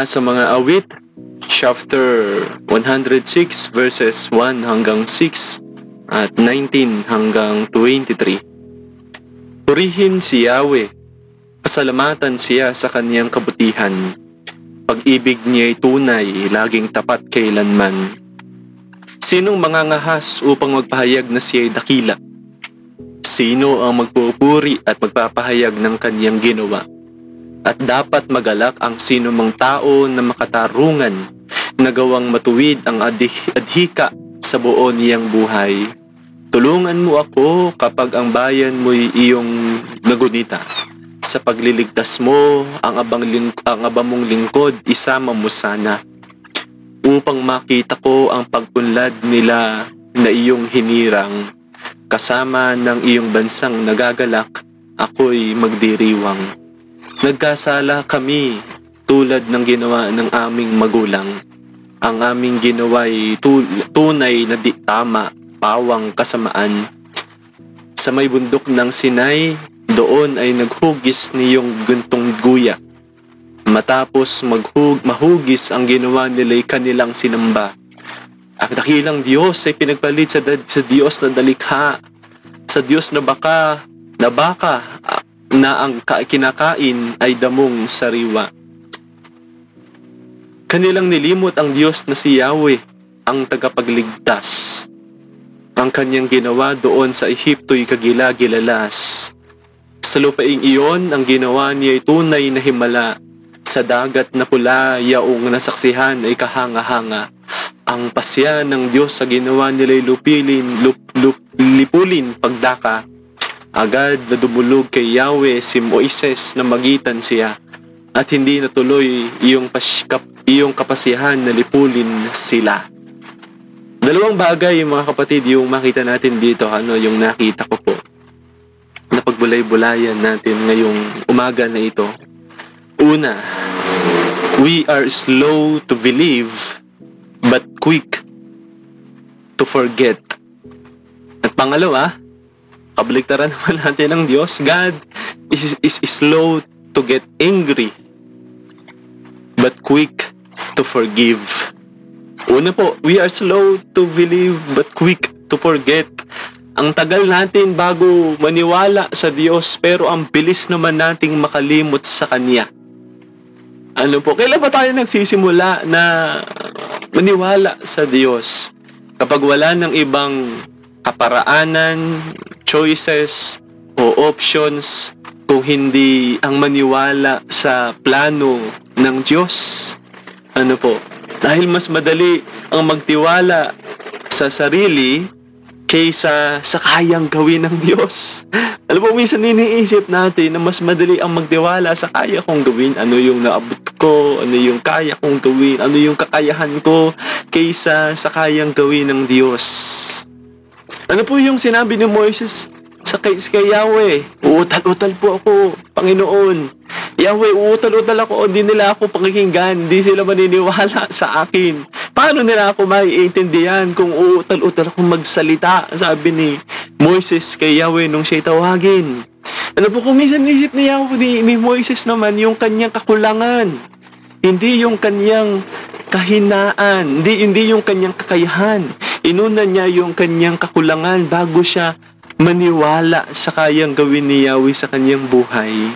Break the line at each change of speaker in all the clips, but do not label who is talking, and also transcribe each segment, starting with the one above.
Sa
mga awit, chapter 106 verses 1 hanggang 6 at 19 hanggang 23. Purihin si Yahweh, pasalamatan siya sa kaniyang kabutihan. Pag-ibig niya ay tunay, laging tapat kailanman. Sinong mangangahas upang magpahayag na siya ay dakila? Sino ang magpupuri at magpapahayag ng kaniyang ginawa? At dapat magalak ang sino mang tao na makatarungan na gawang matuwid ang adhi- adhika sa buo niyang buhay. Tulungan mo ako kapag ang bayan mo'y iyong nagunita. Sa pagliligtas mo, ang abang, ling- ang abang mong lingkod, isama mo sana upang makita ko ang pagpunlad nila na iyong hinirang. Kasama ng iyong bansang nagagalak, ako'y magdiriwang. Nagkasala kami tulad ng ginawa ng aming magulang. Ang aming ginawa'y tu- tunay na di tama, pawang kasamaan. Sa may bundok ng Sinai, doon ay naghugis niyong guntong guya. Matapos maghug, mahugis ang ginawa nila'y kanilang sinamba. Ang dakilang Diyos ay pinagpalit sa, sa Diyos na dalikha, sa Diyos na baka, na baka, na ang ka- kinakain ay damong sariwa. Kanilang nilimot ang Diyos na si Yahweh, ang tagapagligtas. Ang kanyang ginawa doon sa Ehipto'y kagila-gilalas. Sa lupaing iyon, ang ginawa niya ay tunay na himala. Sa dagat na pula, yaong nasaksihan ay kahanga-hanga. Ang pasya ng Diyos sa ginawa nila'y lupilin, lup, lup, lipulin pagdaka. Agad na dumulog kay Yahweh si Moises na magitan siya at hindi natuloy iyong, pas, kap, iyong kapasihan na lipulin sila. Dalawang bagay mga kapatid yung makita natin dito, ano yung nakita ko po na pagbulay-bulayan natin ngayong umaga na ito. Una, we are slow to believe but quick to forget. At pangalawa, kabaliktaran naman natin ng Diyos, God is, is slow to get angry but quick to forgive. Una po, we are slow to believe but quick to forget. Ang tagal natin bago maniwala sa Diyos pero ang bilis naman nating makalimot sa Kanya. Ano po, kailan ba tayo nagsisimula na maniwala sa Diyos? Kapag wala ng ibang kaparaanan, choices, o options kung hindi ang maniwala sa plano ng Diyos. Ano po? Dahil mas madali ang magtiwala sa sarili kaysa sa kayang gawin ng Diyos. Alam mo, minsan iniisip natin na mas madali ang magtiwala sa kaya kong gawin. Ano yung naabot ko, ano yung kaya kong gawin, ano yung kakayahan ko kaysa sa kayang gawin ng Diyos. Ano po yung sinabi ni Moises sa kay, kay Yahweh? Uutal-utal po ako, Panginoon. Yahweh, uutal-utal ako, hindi nila ako pakikinggan, hindi sila maniniwala sa akin. Paano nila ako maiintindihan kung uutal-utal ako magsalita? Sabi ni Moises kay Yahweh nung siya'y tawagin. Ano po kung minsan isip ni Yahweh ni, ni Moises naman yung kanyang kakulangan. Hindi yung kanyang kahinaan, hindi, hindi yung kanyang kakayahan. Inuna niya yung kanyang kakulangan bago siya maniwala sa kayang gawin ni Yahweh sa kanyang buhay.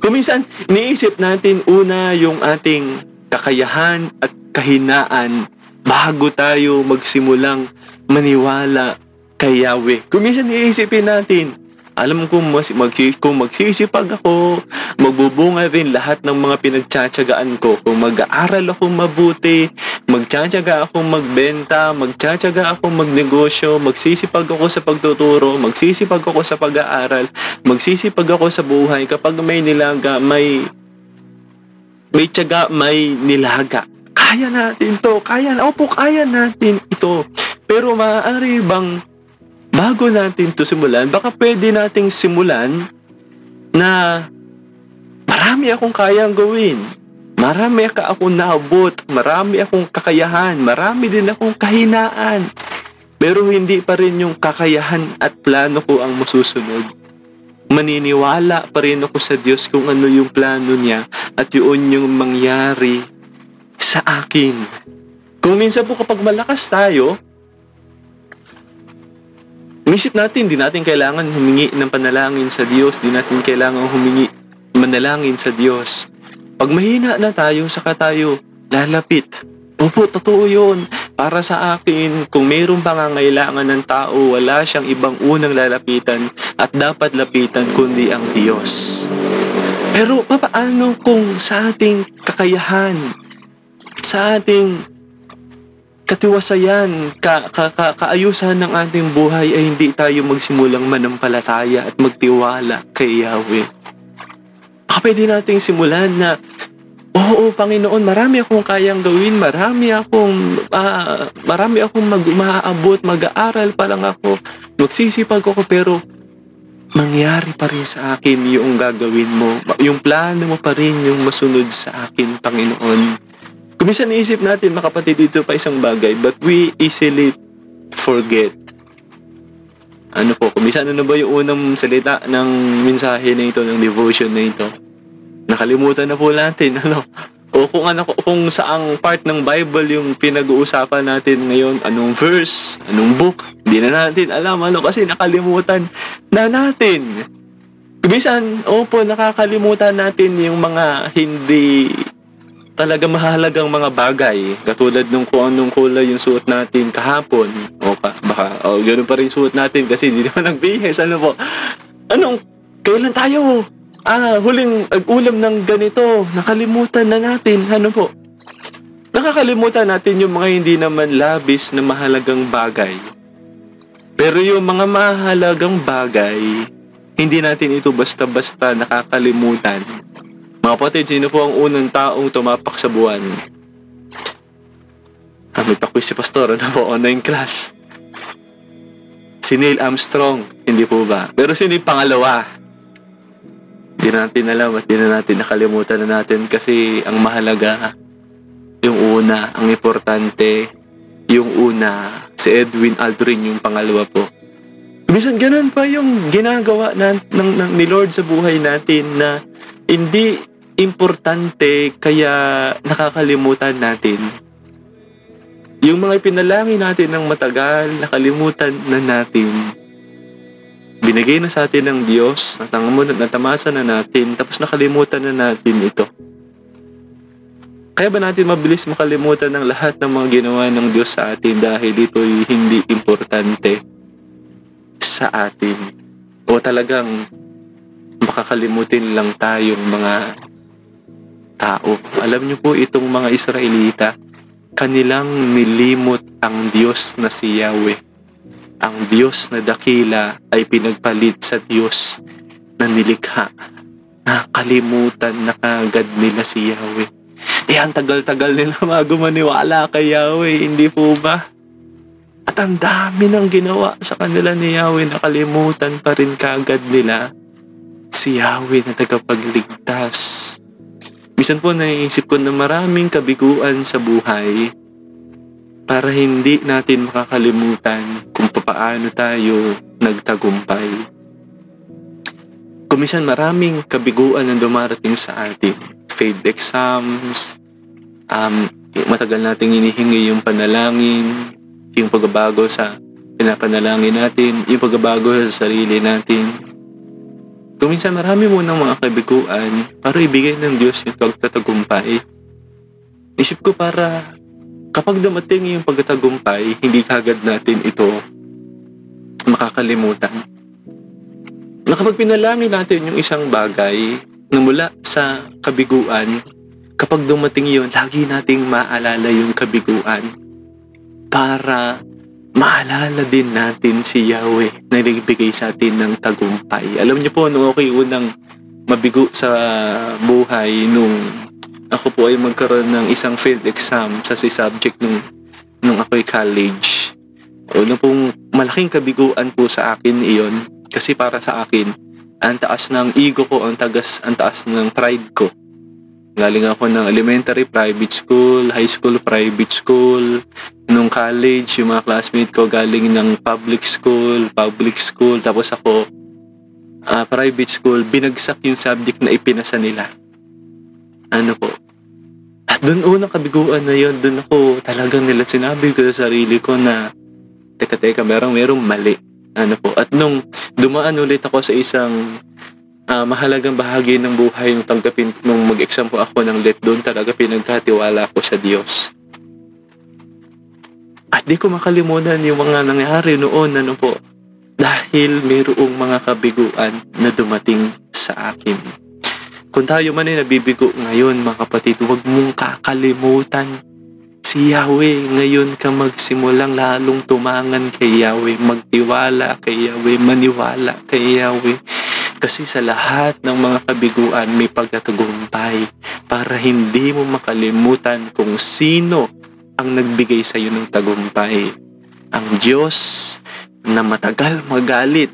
Kung minsan, iniisip natin una yung ating kakayahan at kahinaan bago tayo magsimulang maniwala kay Yahweh. Kung minsan iisipin natin, alam ko mas, mag, kung magsisipag ako, magbubunga rin lahat ng mga pinagtsatsagaan ko. Kung mag-aaral ako mabuti, magtsatsaga ako magbenta, magtsatsaga ako magnegosyo, magsisipag ako sa pagtuturo, magsisipag ako sa pag-aaral, magsisipag ako sa buhay. Kapag may nilaga, may may tiyaga, may nilaga. Kaya natin to, kaya na, opo, kaya natin ito. Pero maaari bang bago natin to simulan, baka pwede nating simulan na marami akong kayang gawin. Marami ka akong naabot, marami akong kakayahan, marami din akong kahinaan. Pero hindi pa rin yung kakayahan at plano ko ang masusunod. Maniniwala pa rin ako sa Diyos kung ano yung plano niya at yun yung mangyari sa akin. Kung minsan po kapag malakas tayo, Inisip natin, di natin kailangan humingi ng panalangin sa Diyos, di natin kailangan humingi manalangin sa Diyos. Pag mahina na tayo, saka tayo lalapit. Opo, totoo yun. Para sa akin, kung mayroong pangangailangan ng tao, wala siyang ibang unang lalapitan at dapat lapitan kundi ang Diyos. Pero papaano kung sa ating kakayahan, sa ating katiwasayan, ka, ka, ka, kaayusan ng ating buhay ay hindi tayo magsimulang manampalataya at magtiwala kay Yahweh. Baka pwede nating simulan na, Oo, Panginoon, marami akong kayang gawin, marami akong, uh, marami akong mag, maaabot, mag-aaral pa lang ako, magsisipag ako, pero mangyari pa rin sa akin yung gagawin mo. Yung plano mo pa rin yung masunod sa akin, Panginoon. Kumisan naisip natin, makapatid dito pa isang bagay, but we easily forget. Ano po, kumisan ano ba yung unang salita ng mensahe na ito, ng devotion na ito? Nakalimutan na po natin, ano? O kung ano, kung saang part ng Bible yung pinag-uusapan natin ngayon, anong verse, anong book, hindi na natin alam, ano, kasi nakalimutan na natin. Kumisan, opo, nakakalimutan natin yung mga hindi talaga mahalagang mga bagay katulad nung kung anong kulay yung suot natin kahapon. O ka, baka o ganoon pa rin suot natin kasi hindi naman nagbihis ano po anong kailan tayo? Ah huling ulam ng ganito. Nakalimutan na natin. Ano po? Nakakalimutan natin yung mga hindi naman labis na mahalagang bagay. Pero yung mga mahalagang bagay hindi natin ito basta-basta nakakalimutan mga kapatid, sino po ang unang taong tumapak sa buwan? Ah, may pakwi si Pastor, ano po, online class. Si Neil Armstrong, hindi po ba? Pero sino yung pangalawa? Hindi natin alam at hindi na natin nakalimutan na natin kasi ang mahalaga, yung una, ang importante, yung una, si Edwin Aldrin yung pangalawa po. Minsan ganun pa yung ginagawa na, ng, ng, ni Lord sa buhay natin na hindi importante kaya nakakalimutan natin. Yung mga pinalangin natin ng matagal, nakalimutan na natin. Binigay na sa atin ng Diyos, natangamunod, natamasa na natin, tapos nakalimutan na natin ito. Kaya ba natin mabilis makalimutan ng lahat ng mga ginawa ng Diyos sa atin dahil ito'y hindi importante sa atin? O talagang makakalimutin lang tayong mga tao. Alam niyo po itong mga Israelita, kanilang nilimot ang Diyos na si Yahweh. Ang Diyos na dakila ay pinagpalit sa Diyos na nilikha. Nakalimutan na kagad nila si Yahweh. Eh, ang tagal-tagal nila magumaniwala kay Yahweh, hindi po ba? At ang dami ng ginawa sa kanila ni Yahweh, nakalimutan pa rin kagad nila si Yahweh na tagapagligtas. Minsan po naiisip ko na maraming kabiguan sa buhay para hindi natin makakalimutan kung paano tayo nagtagumpay. Kumisan maraming kabiguan ang dumarating sa atin. Faith exams, um, matagal nating inihingi yung panalangin, yung pagbabago sa pinapanalangin natin, yung pagbabago sa sarili natin, kung minsan marami mo ng mga kabiguan para ibigay ng Diyos yung pagtatagumpay. Isip ko para kapag dumating yung pagtatagumpay, hindi kagad natin ito makakalimutan. Na kapag pinalangin natin yung isang bagay na mula sa kabiguan, kapag dumating yun, lagi nating maalala yung kabiguan para maalala din natin si Yahweh na nagbigay sa atin ng tagumpay. Alam niyo po, nung ako'y unang mabigo sa buhay, nung ako po ay magkaroon ng isang field exam sa si subject nung, nung ako'y college. Una pong malaking kabiguan po sa akin iyon kasi para sa akin, ang taas ng ego ko, ang, tagas, ang taas ng pride ko. Galing ako ng elementary private school, high school private school, nung college, yung mga classmate ko galing ng public school, public school, tapos ako uh, private school, binagsak yung subject na ipinasa nila. Ano po? At doon unang kabiguan na yon doon ako talagang nila sinabi ko sa sarili ko na teka teka merong merong mali. Ano po. At nung dumaan ulit ako sa isang ah, mahalagang bahagi ng buhay nung tanggapin nung mag-exam po ako ng let doon talaga pinagkatiwala ko sa Diyos. At di ko makalimutan yung mga nangyari noon ano po dahil mayroong mga kabiguan na dumating sa akin. Kung tayo man ay nabibigo ngayon mga kapatid, huwag mong kakalimutan si Yahweh. Ngayon ka magsimulang lalong tumangan kay Yahweh, magtiwala kay Yahweh, maniwala kay Yahweh. Kasi sa lahat ng mga kabiguan may pagkatagumpay para hindi mo makalimutan kung sino ang nagbigay sa iyo ng tagumpay. Ang Diyos na matagal magalit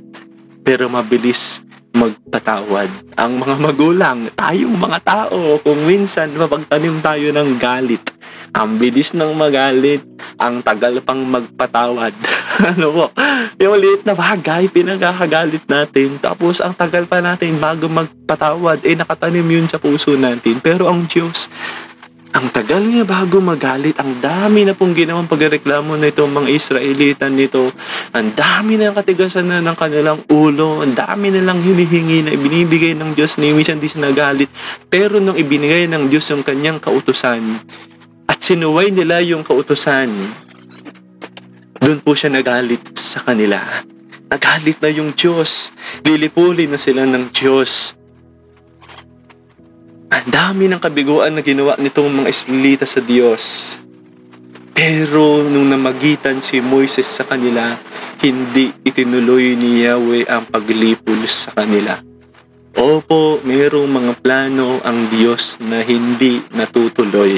pero mabilis magpatawad. Ang mga magulang, tayong mga tao, kung minsan mapagtanim tayo ng galit, ang bilis ng magalit, ang tagal pang magpatawad. ano po? Yung liit na bagay, pinagkakagalit natin. Tapos ang tagal pa natin bago magpatawad, eh nakatanim yun sa puso natin. Pero ang Diyos, ang tagal niya bago magalit, ang dami na pong ginawang pagreklamo na itong mga Israelitan nito. Ang dami na katigasan na ng kanilang ulo. Ang dami na lang hinihingi na ibinibigay ng Diyos ni minsan di siya nagalit. Pero nung ibinigay ng Diyos yung kanyang kautusan at sinuway nila yung kautusan, doon po siya nagalit sa kanila. Nagalit na yung Diyos. Lilipulin na sila ng Diyos. Ang dami ng kabiguan na ginawa nitong mga Israelita sa Diyos. Pero nung namagitan si Moises sa kanila, hindi itinuloy ni Yahweh ang paglipol sa kanila. Opo, mayroong mga plano ang Diyos na hindi natutuloy.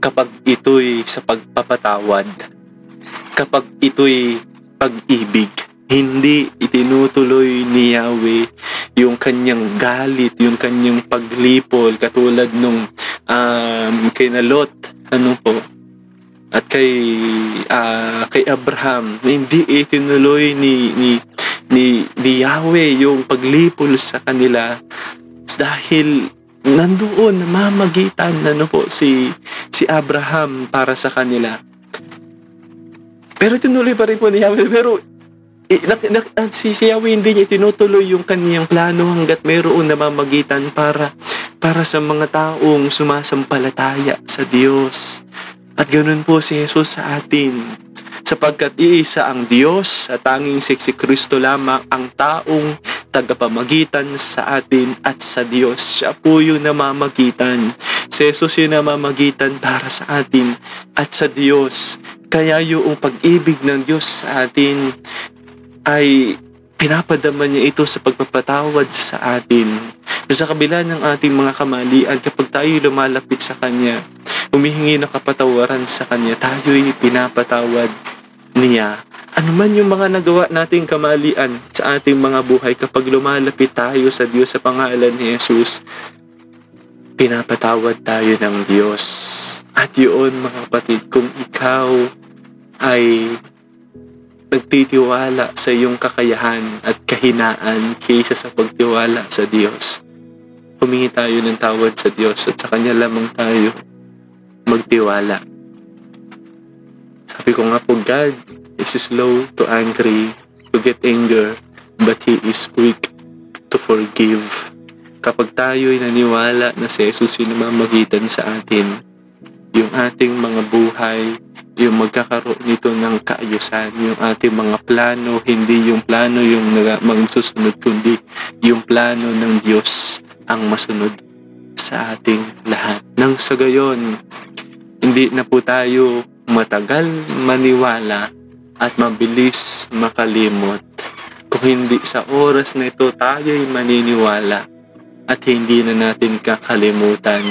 Kapag ito'y sa pagpapatawad, kapag ito'y pag-ibig, hindi itinutuloy ni Yahweh yung kanyang galit, yung kanyang paglipol katulad nung um, kay Nalot, ano po, at kay uh, kay Abraham na hindi itinuloy ni ni ni, ni Yahweh yung paglipol sa kanila dahil nandoon namamagitan ano po si si Abraham para sa kanila. Pero tinuloy pa rin po ni Yahweh pero si, si Yahweh hindi niya tinutuloy yung kaniyang plano hanggat mayroon namamagitan para para sa mga taong sumasampalataya sa Diyos. At ganoon po si Jesus sa atin. Sapagkat iisa ang Diyos at tanging si Kristo lamang ang taong tagapamagitan sa atin at sa Diyos. Siya po yung namamagitan. Si Jesus yung namamagitan para sa atin at sa Diyos. Kaya yung pag-ibig ng Diyos sa atin ay pinapadama niya ito sa pagpapatawad sa atin. Sa kabila ng ating mga kamalian, kapag tayo lumalapit sa Kanya, humihingi ng kapatawaran sa Kanya, tayo'y pinapatawad niya. Ano man yung mga nagawa nating kamalian sa ating mga buhay kapag lumalapit tayo sa Diyos sa pangalan ni Jesus, pinapatawad tayo ng Diyos. At yun mga kapatid, kung ikaw ay nagtitiwala sa iyong kakayahan at kahinaan kaysa sa pagtiwala sa Diyos. Humingi tayo ng tawad sa Diyos at sa Kanya lamang tayo magtiwala. Sabi ko nga po, God is slow to angry, to get anger, but He is quick to forgive. Kapag tayo ay naniwala na si Jesus yung namamagitan sa atin, yung ating mga buhay yung magkakaroon nito ng kaayusan, yung ating mga plano, hindi yung plano yung magsusunod, kundi yung plano ng Diyos ang masunod sa ating lahat. Nang sa gayon, hindi na po tayo matagal maniwala at mabilis makalimot. Kung hindi sa oras na ito tayo'y maniniwala at hindi na natin kakalimutan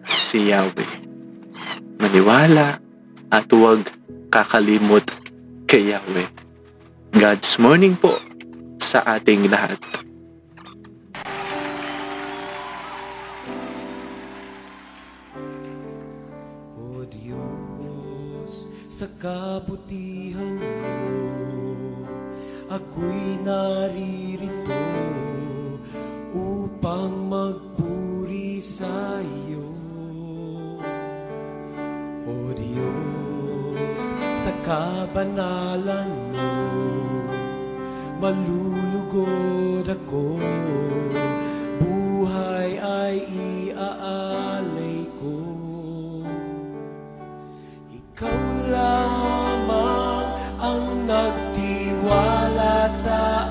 si Yahweh. Maniwala at huwag kakalimot kay Yahweh. God's morning po sa ating lahat.
O Diyos, sa kabutihan mo, ako'y naririto upang magpuri sa iyo. Diyos, sa kabanalan mo, malulugod ako. Buhay ay iaalay ko. Ikaw lamang ang nagtiwala sa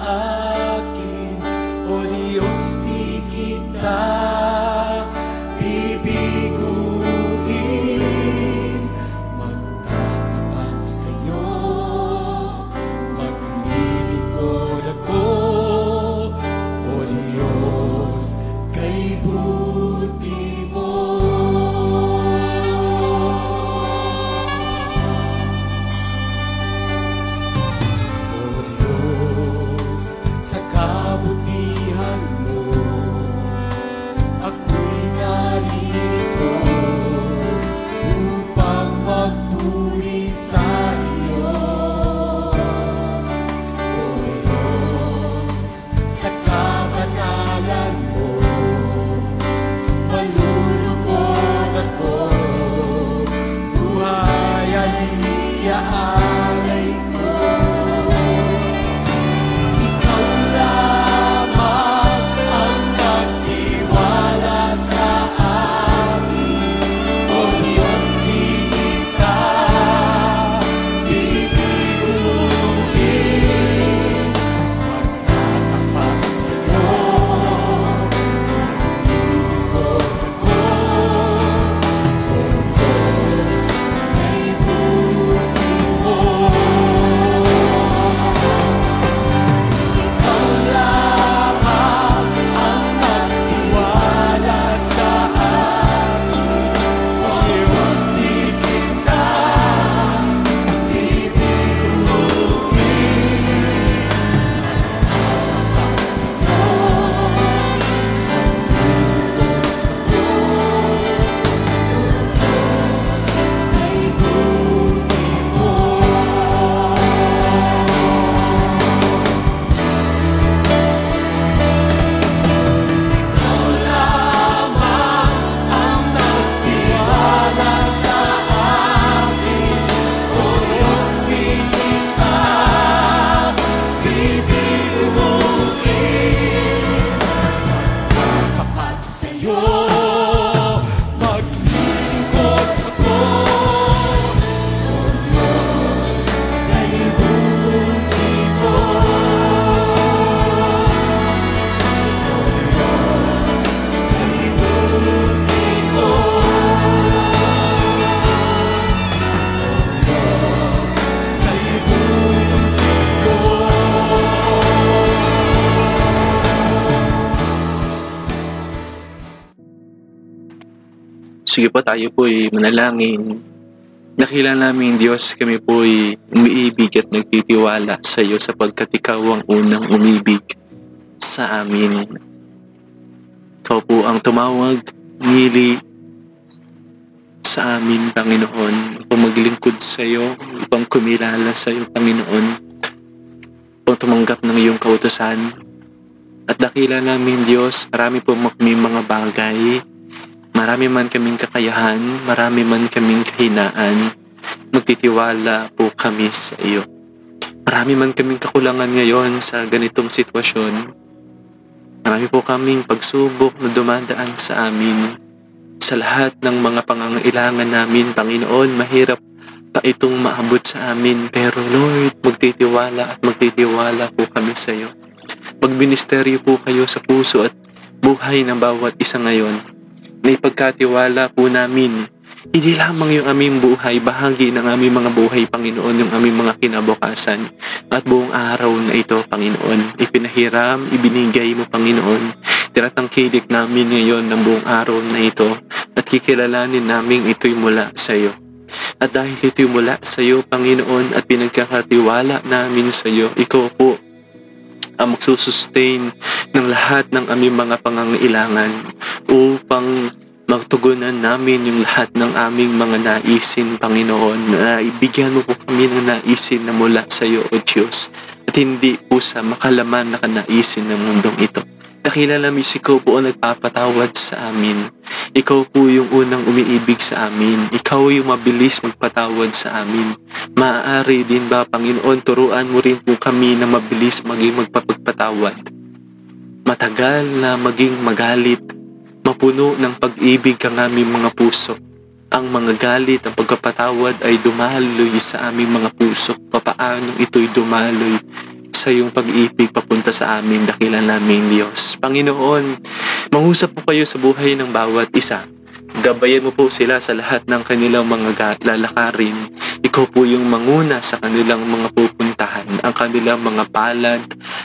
Sige po tayo po'y manalangin. Dakila namin Diyos, kami po'y umiibig at nagtitiwala sa iyo sapagkat ikaw ang unang umibig sa amin. Ikaw po ang tumawag, ngili sa amin, Panginoon, upang maglingkod sa iyo, upang kumilala sa iyo, Panginoon, upang tumanggap ng iyong kautosan. At dakila namin Diyos, marami po may mga bagay Marami man kaming kakayahan, marami man kaming kahinaan, magtitiwala po kami sa iyo. Marami man kaming kakulangan ngayon sa ganitong sitwasyon. Marami po kaming pagsubok na dumadaan sa amin. Sa lahat ng mga pangangailangan namin, Panginoon, mahirap pa itong maabot sa amin. Pero Lord, magtitiwala at magtitiwala po kami sa iyo. Magministeryo po kayo sa puso at buhay ng bawat isa ngayon na ipagkatiwala po namin. Hindi lamang yung aming buhay, bahagi ng aming mga buhay, Panginoon, yung aming mga kinabukasan. At buong araw na ito, Panginoon, ipinahiram, ibinigay mo, Panginoon. Tinatangkilik namin ngayon ng buong araw na ito at kikilalanin namin ito'y mula sa iyo. At dahil ito'y mula sa iyo, Panginoon, at pinagkakatiwala namin sa iyo, ikaw po ang magsusustain ng lahat ng aming mga pangangailangan upang magtugunan namin yung lahat ng aming mga naisin, Panginoon. Na ibigyan mo po kami ng naisin na mula sa iyo, O Diyos. At hindi po sa makalaman na kanaisin ng mundong ito. Dakila namin si ikaw po ang nagpapatawad sa amin. Ikaw po yung unang umiibig sa amin. Ikaw yung mabilis magpatawad sa amin. Maaari din ba, Panginoon, turuan mo rin po kami na mabilis maging magpapagpatawad. Matagal na maging magalit, mapuno ng pag-ibig ang aming mga puso. Ang mga galit, ang pagkapatawad ay dumaloy sa aming mga puso. Papaano ito'y dumaloy sa iyong pag-ibig papunta sa amin, dakilan namin Diyos. Panginoon, mahusap po kayo sa buhay ng bawat isa. Gabayan mo po sila sa lahat ng kanilang mga ga- lalakarin. Ikaw po yung manguna sa kanilang mga pupuntahan. Ang kanilang mga palad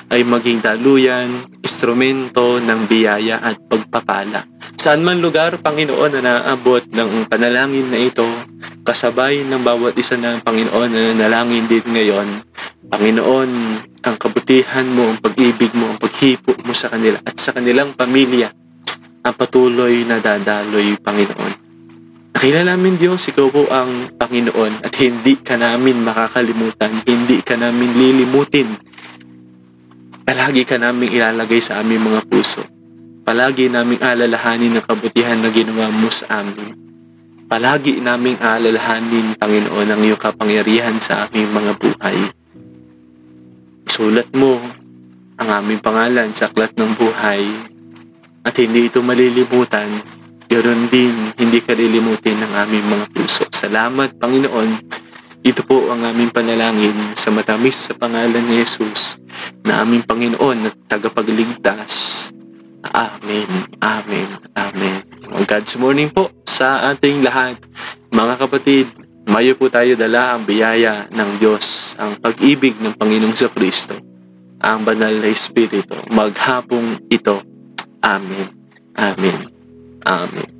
ay maging daluyan, instrumento ng biyaya at pagpapala. Saan man lugar, Panginoon, na naabot ng panalangin na ito, kasabay ng bawat isa ng Panginoon na nanalangin din ngayon, Panginoon, ang kabutihan mo, ang pag-ibig mo, ang paghipo mo sa kanila at sa kanilang pamilya ang patuloy na dadaloy, Panginoon. Nakilala namin, Diyos, ikaw po ang Panginoon at hindi ka namin makakalimutan, hindi ka namin lilimutin. Palagi ka namin ilalagay sa aming mga puso. Palagi naming alalahanin ang kabutihan na ginawa mo sa amin. Palagi naming alalahanin, Panginoon, ang iyong kapangyarihan sa aming mga buhay. Isulat mo ang aming pangalan sa aklat ng buhay at hindi ito malilimutan. Ganon din, hindi ka lilimutin ng aming mga puso. Salamat, Panginoon. Ito po ang aming panalangin sa matamis sa pangalan ni Jesus na aming Panginoon at tagapagligtas. Amen, Amen, Amen. God's morning po sa ating lahat. Mga kapatid, mayo po tayo dala ang biyaya ng Diyos, ang pag-ibig ng Panginoong sa Kristo, ang banal na Espiritu. Maghapong ito. Amen, Amen, Amen.